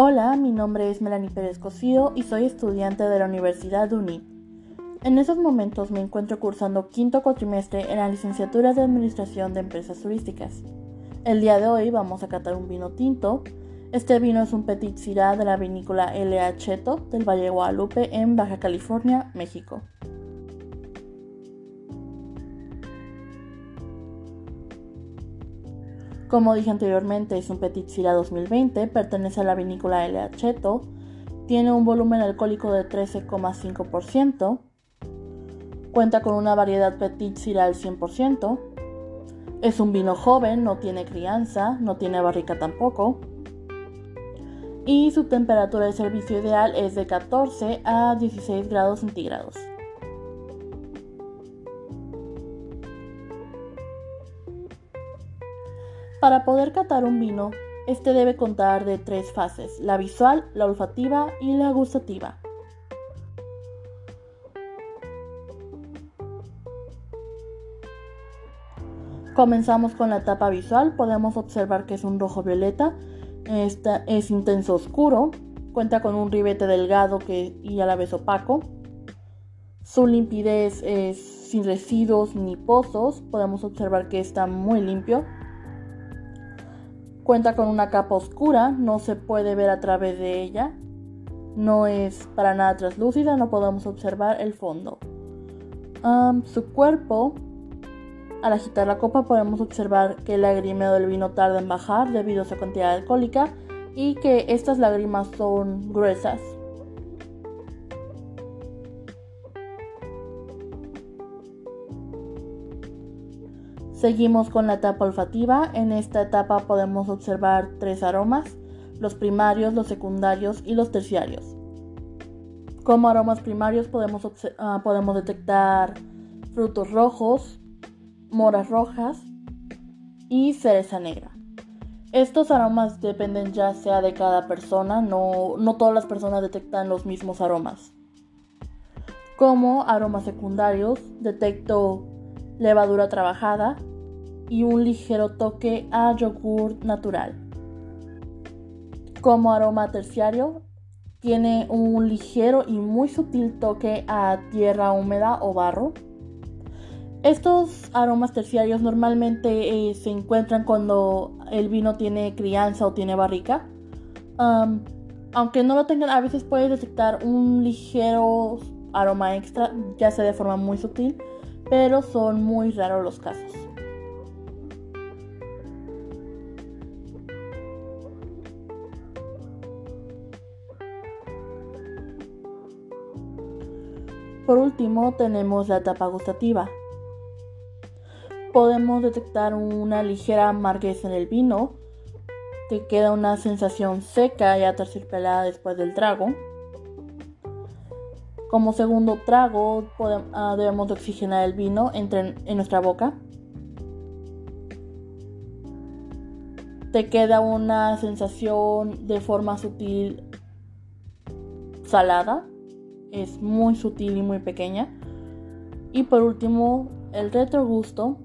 Hola, mi nombre es Melanie Pérez Cosío y soy estudiante de la Universidad UNI. En estos momentos me encuentro cursando quinto cuatrimestre en la licenciatura de Administración de Empresas Turísticas. El día de hoy vamos a catar un vino tinto. Este vino es un Petit Syrah de la vinícola L.A. Cheto del Valle Guadalupe en Baja California, México. Como dije anteriormente, es un Petit Syrah 2020, pertenece a la vinícola L.A. Cheto, tiene un volumen alcohólico de 13,5%, cuenta con una variedad Petit Syrah al 100%, es un vino joven, no tiene crianza, no tiene barrica tampoco, y su temperatura de servicio ideal es de 14 a 16 grados centígrados. Para poder catar un vino, este debe contar de tres fases, la visual, la olfativa y la gustativa. Comenzamos con la etapa visual, podemos observar que es un rojo violeta, este es intenso oscuro, cuenta con un ribete delgado que, y a la vez opaco. Su limpidez es sin residuos ni pozos, podemos observar que está muy limpio. Cuenta con una capa oscura, no se puede ver a través de ella. No es para nada translúcida, no podemos observar el fondo. su cuerpo, al agitar la copa podemos observar que el lagrimeo del vino tarda en bajar debido a su cantidad alcohólica y que estas lágrimas son gruesas. Seguimos con la etapa olfativa. En esta etapa podemos observar tres aromas, los primarios, los secundarios y los terciarios. Como aromas primarios podemos, ah, podemos detectar frutos rojos, moras rojas y cereza negra. Estos aromas dependen ya sea de cada persona, no, no todas las personas detectan los mismos aromas. Como aromas secundarios, detecto levadura trabajada, y un ligero toque a yogur natural. Como aroma terciario, tiene un ligero y muy sutil toque a tierra húmeda o barro. Estos aromas terciarios normalmente eh, se encuentran cuando el vino tiene crianza o tiene barrica. aunque no lo tengan, a veces puedes detectar un ligero aroma extra, ya sea de forma muy sutil, pero son muy raros los casos. Por último tenemos la etapa gustativa. Podemos detectar una ligera amarguez en el vino, que queda una sensación seca y aterciopelada después del trago. Como segundo trago ah, debemos oxigenar el vino entre en nuestra boca. Te queda una sensación de forma sutil salada es muy sutil y muy pequeña. Y por último, el retrogusto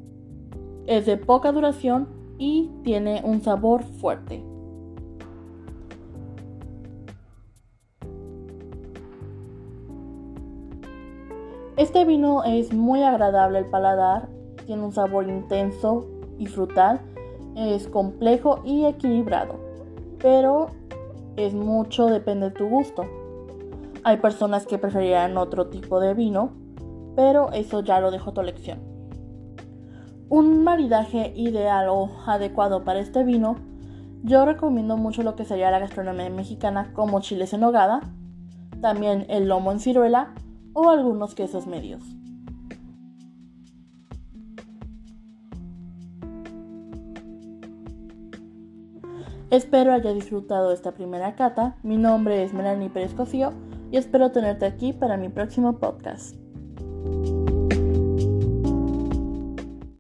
es de poca duración y tiene un sabor fuerte. Este vino es muy agradable al paladar, tiene un sabor intenso y frutal, es complejo y equilibrado, pero es mucho, depende de tu gusto. Hay personas que preferirán otro tipo de vino, pero eso ya lo dejo a tu elección. Un maridaje ideal o adecuado para este vino, yo recomiendo mucho lo que sería la gastronomía mexicana como chiles en nogada, también el lomo en ciruela o algunos quesos medios. Espero haya disfrutado esta primera cata. Mi nombre es Melanie Pérez Cosío y espero tenerte aquí para mi próximo podcast.